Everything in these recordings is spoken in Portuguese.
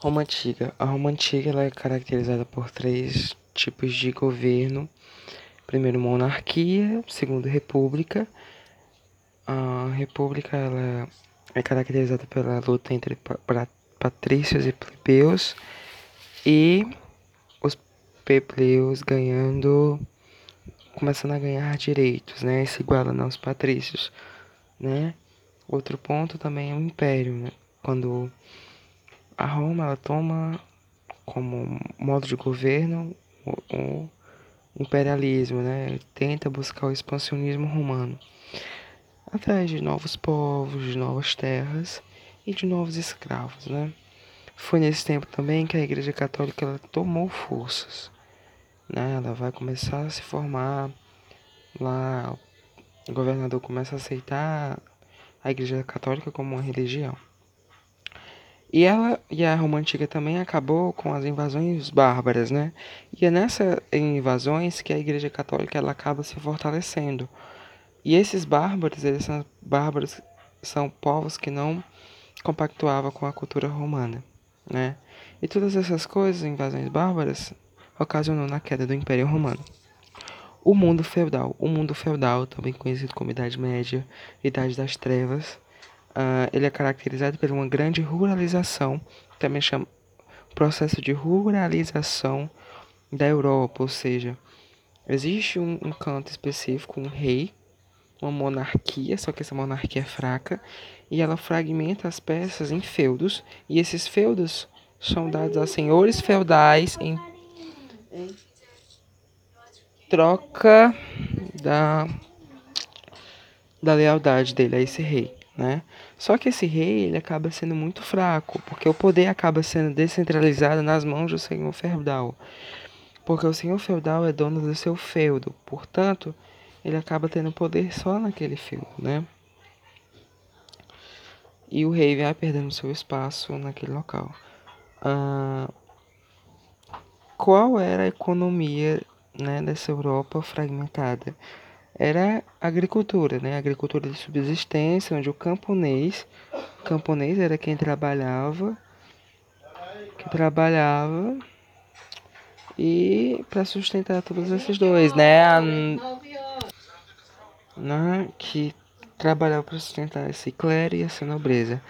Roma Antiga. A Roma Antiga ela é caracterizada por três tipos de governo. Primeiro, monarquia. Segundo, república. A república ela é caracterizada pela luta entre patrícios e plebeus. E os plebeus ganhando... Começando a ganhar direitos, né? Se igualando aos patrícios, né? Outro ponto também é o império, né? Quando a Roma ela toma como modo de governo o, imperialismo, né? Tenta buscar o expansionismo romano através de novos povos, de novas terras e de novos escravos, né? Foi nesse tempo também que a Igreja Católica ela tomou forças, né? Ela vai começar a se formar lá, o governador começa a aceitar a Igreja Católica como uma religião. E ela e a Roma antiga também acabou com as invasões bárbaras, né? E é nessas invasões que a Igreja Católica ela acaba se fortalecendo. E esses bárbaros, eles são bárbaros são povos que não compactuavam com a cultura romana, né? E todas essas coisas, invasões bárbaras, ocasionou na queda do Império Romano. O mundo feudal, o mundo feudal, também conhecido como Idade Média, Idade das Trevas, Uh, ele é caracterizado por uma grande ruralização, também chama processo de ruralização da Europa, ou seja, existe um, um canto específico, um rei, uma monarquia, só que essa monarquia é fraca, e ela fragmenta as peças em feudos, e esses feudos são dados a senhores feudais em, em troca da, da lealdade dele a esse rei né? Só que esse rei ele acaba sendo muito fraco, porque o poder acaba sendo descentralizado nas mãos do senhor feudal. Porque o senhor feudal é dono do seu feudo, portanto, ele acaba tendo poder só naquele feudo, né? E o rei vai perdendo seu espaço naquele local. Ah, qual era a economia né, dessa Europa fragmentada? Era agricultura, né? Agricultura de subsistência, onde o camponês, o camponês era quem trabalhava, que trabalhava e para sustentar todos esses dois, né? A, né? Que trabalhava para sustentar esse clero e essa nobreza.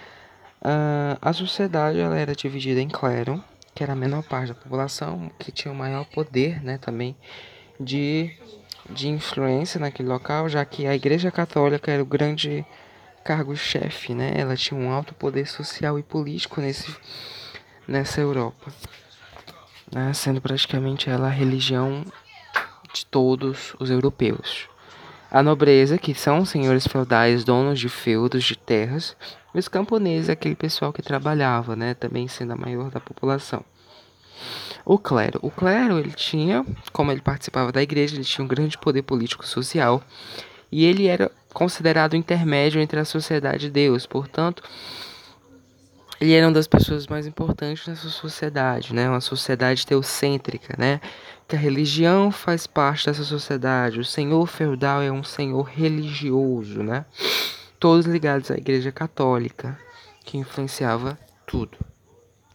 Uh, a sociedade ela era dividida em clero, que era a menor parte da população, que tinha o maior poder, né? Também de de influência naquele local, já que a Igreja Católica era o grande cargo-chefe, né? Ela tinha um alto poder social e político nesse, nessa Europa, né? sendo praticamente ela a religião de todos os europeus. A nobreza, que são senhores feudais, donos de feudos de terras, e os camponeses, aquele pessoal que trabalhava, né? Também sendo a maior da população. O clero. O clero, ele tinha, como ele participava da igreja, ele tinha um grande poder político social e ele era considerado o intermédio entre a sociedade e Deus. Portanto, ele era uma das pessoas mais importantes nessa sociedade, né? Uma sociedade teocêntrica, né? Que a religião faz parte dessa sociedade. O senhor feudal é um senhor religioso, né? Todos ligados à igreja católica, que influenciava tudo.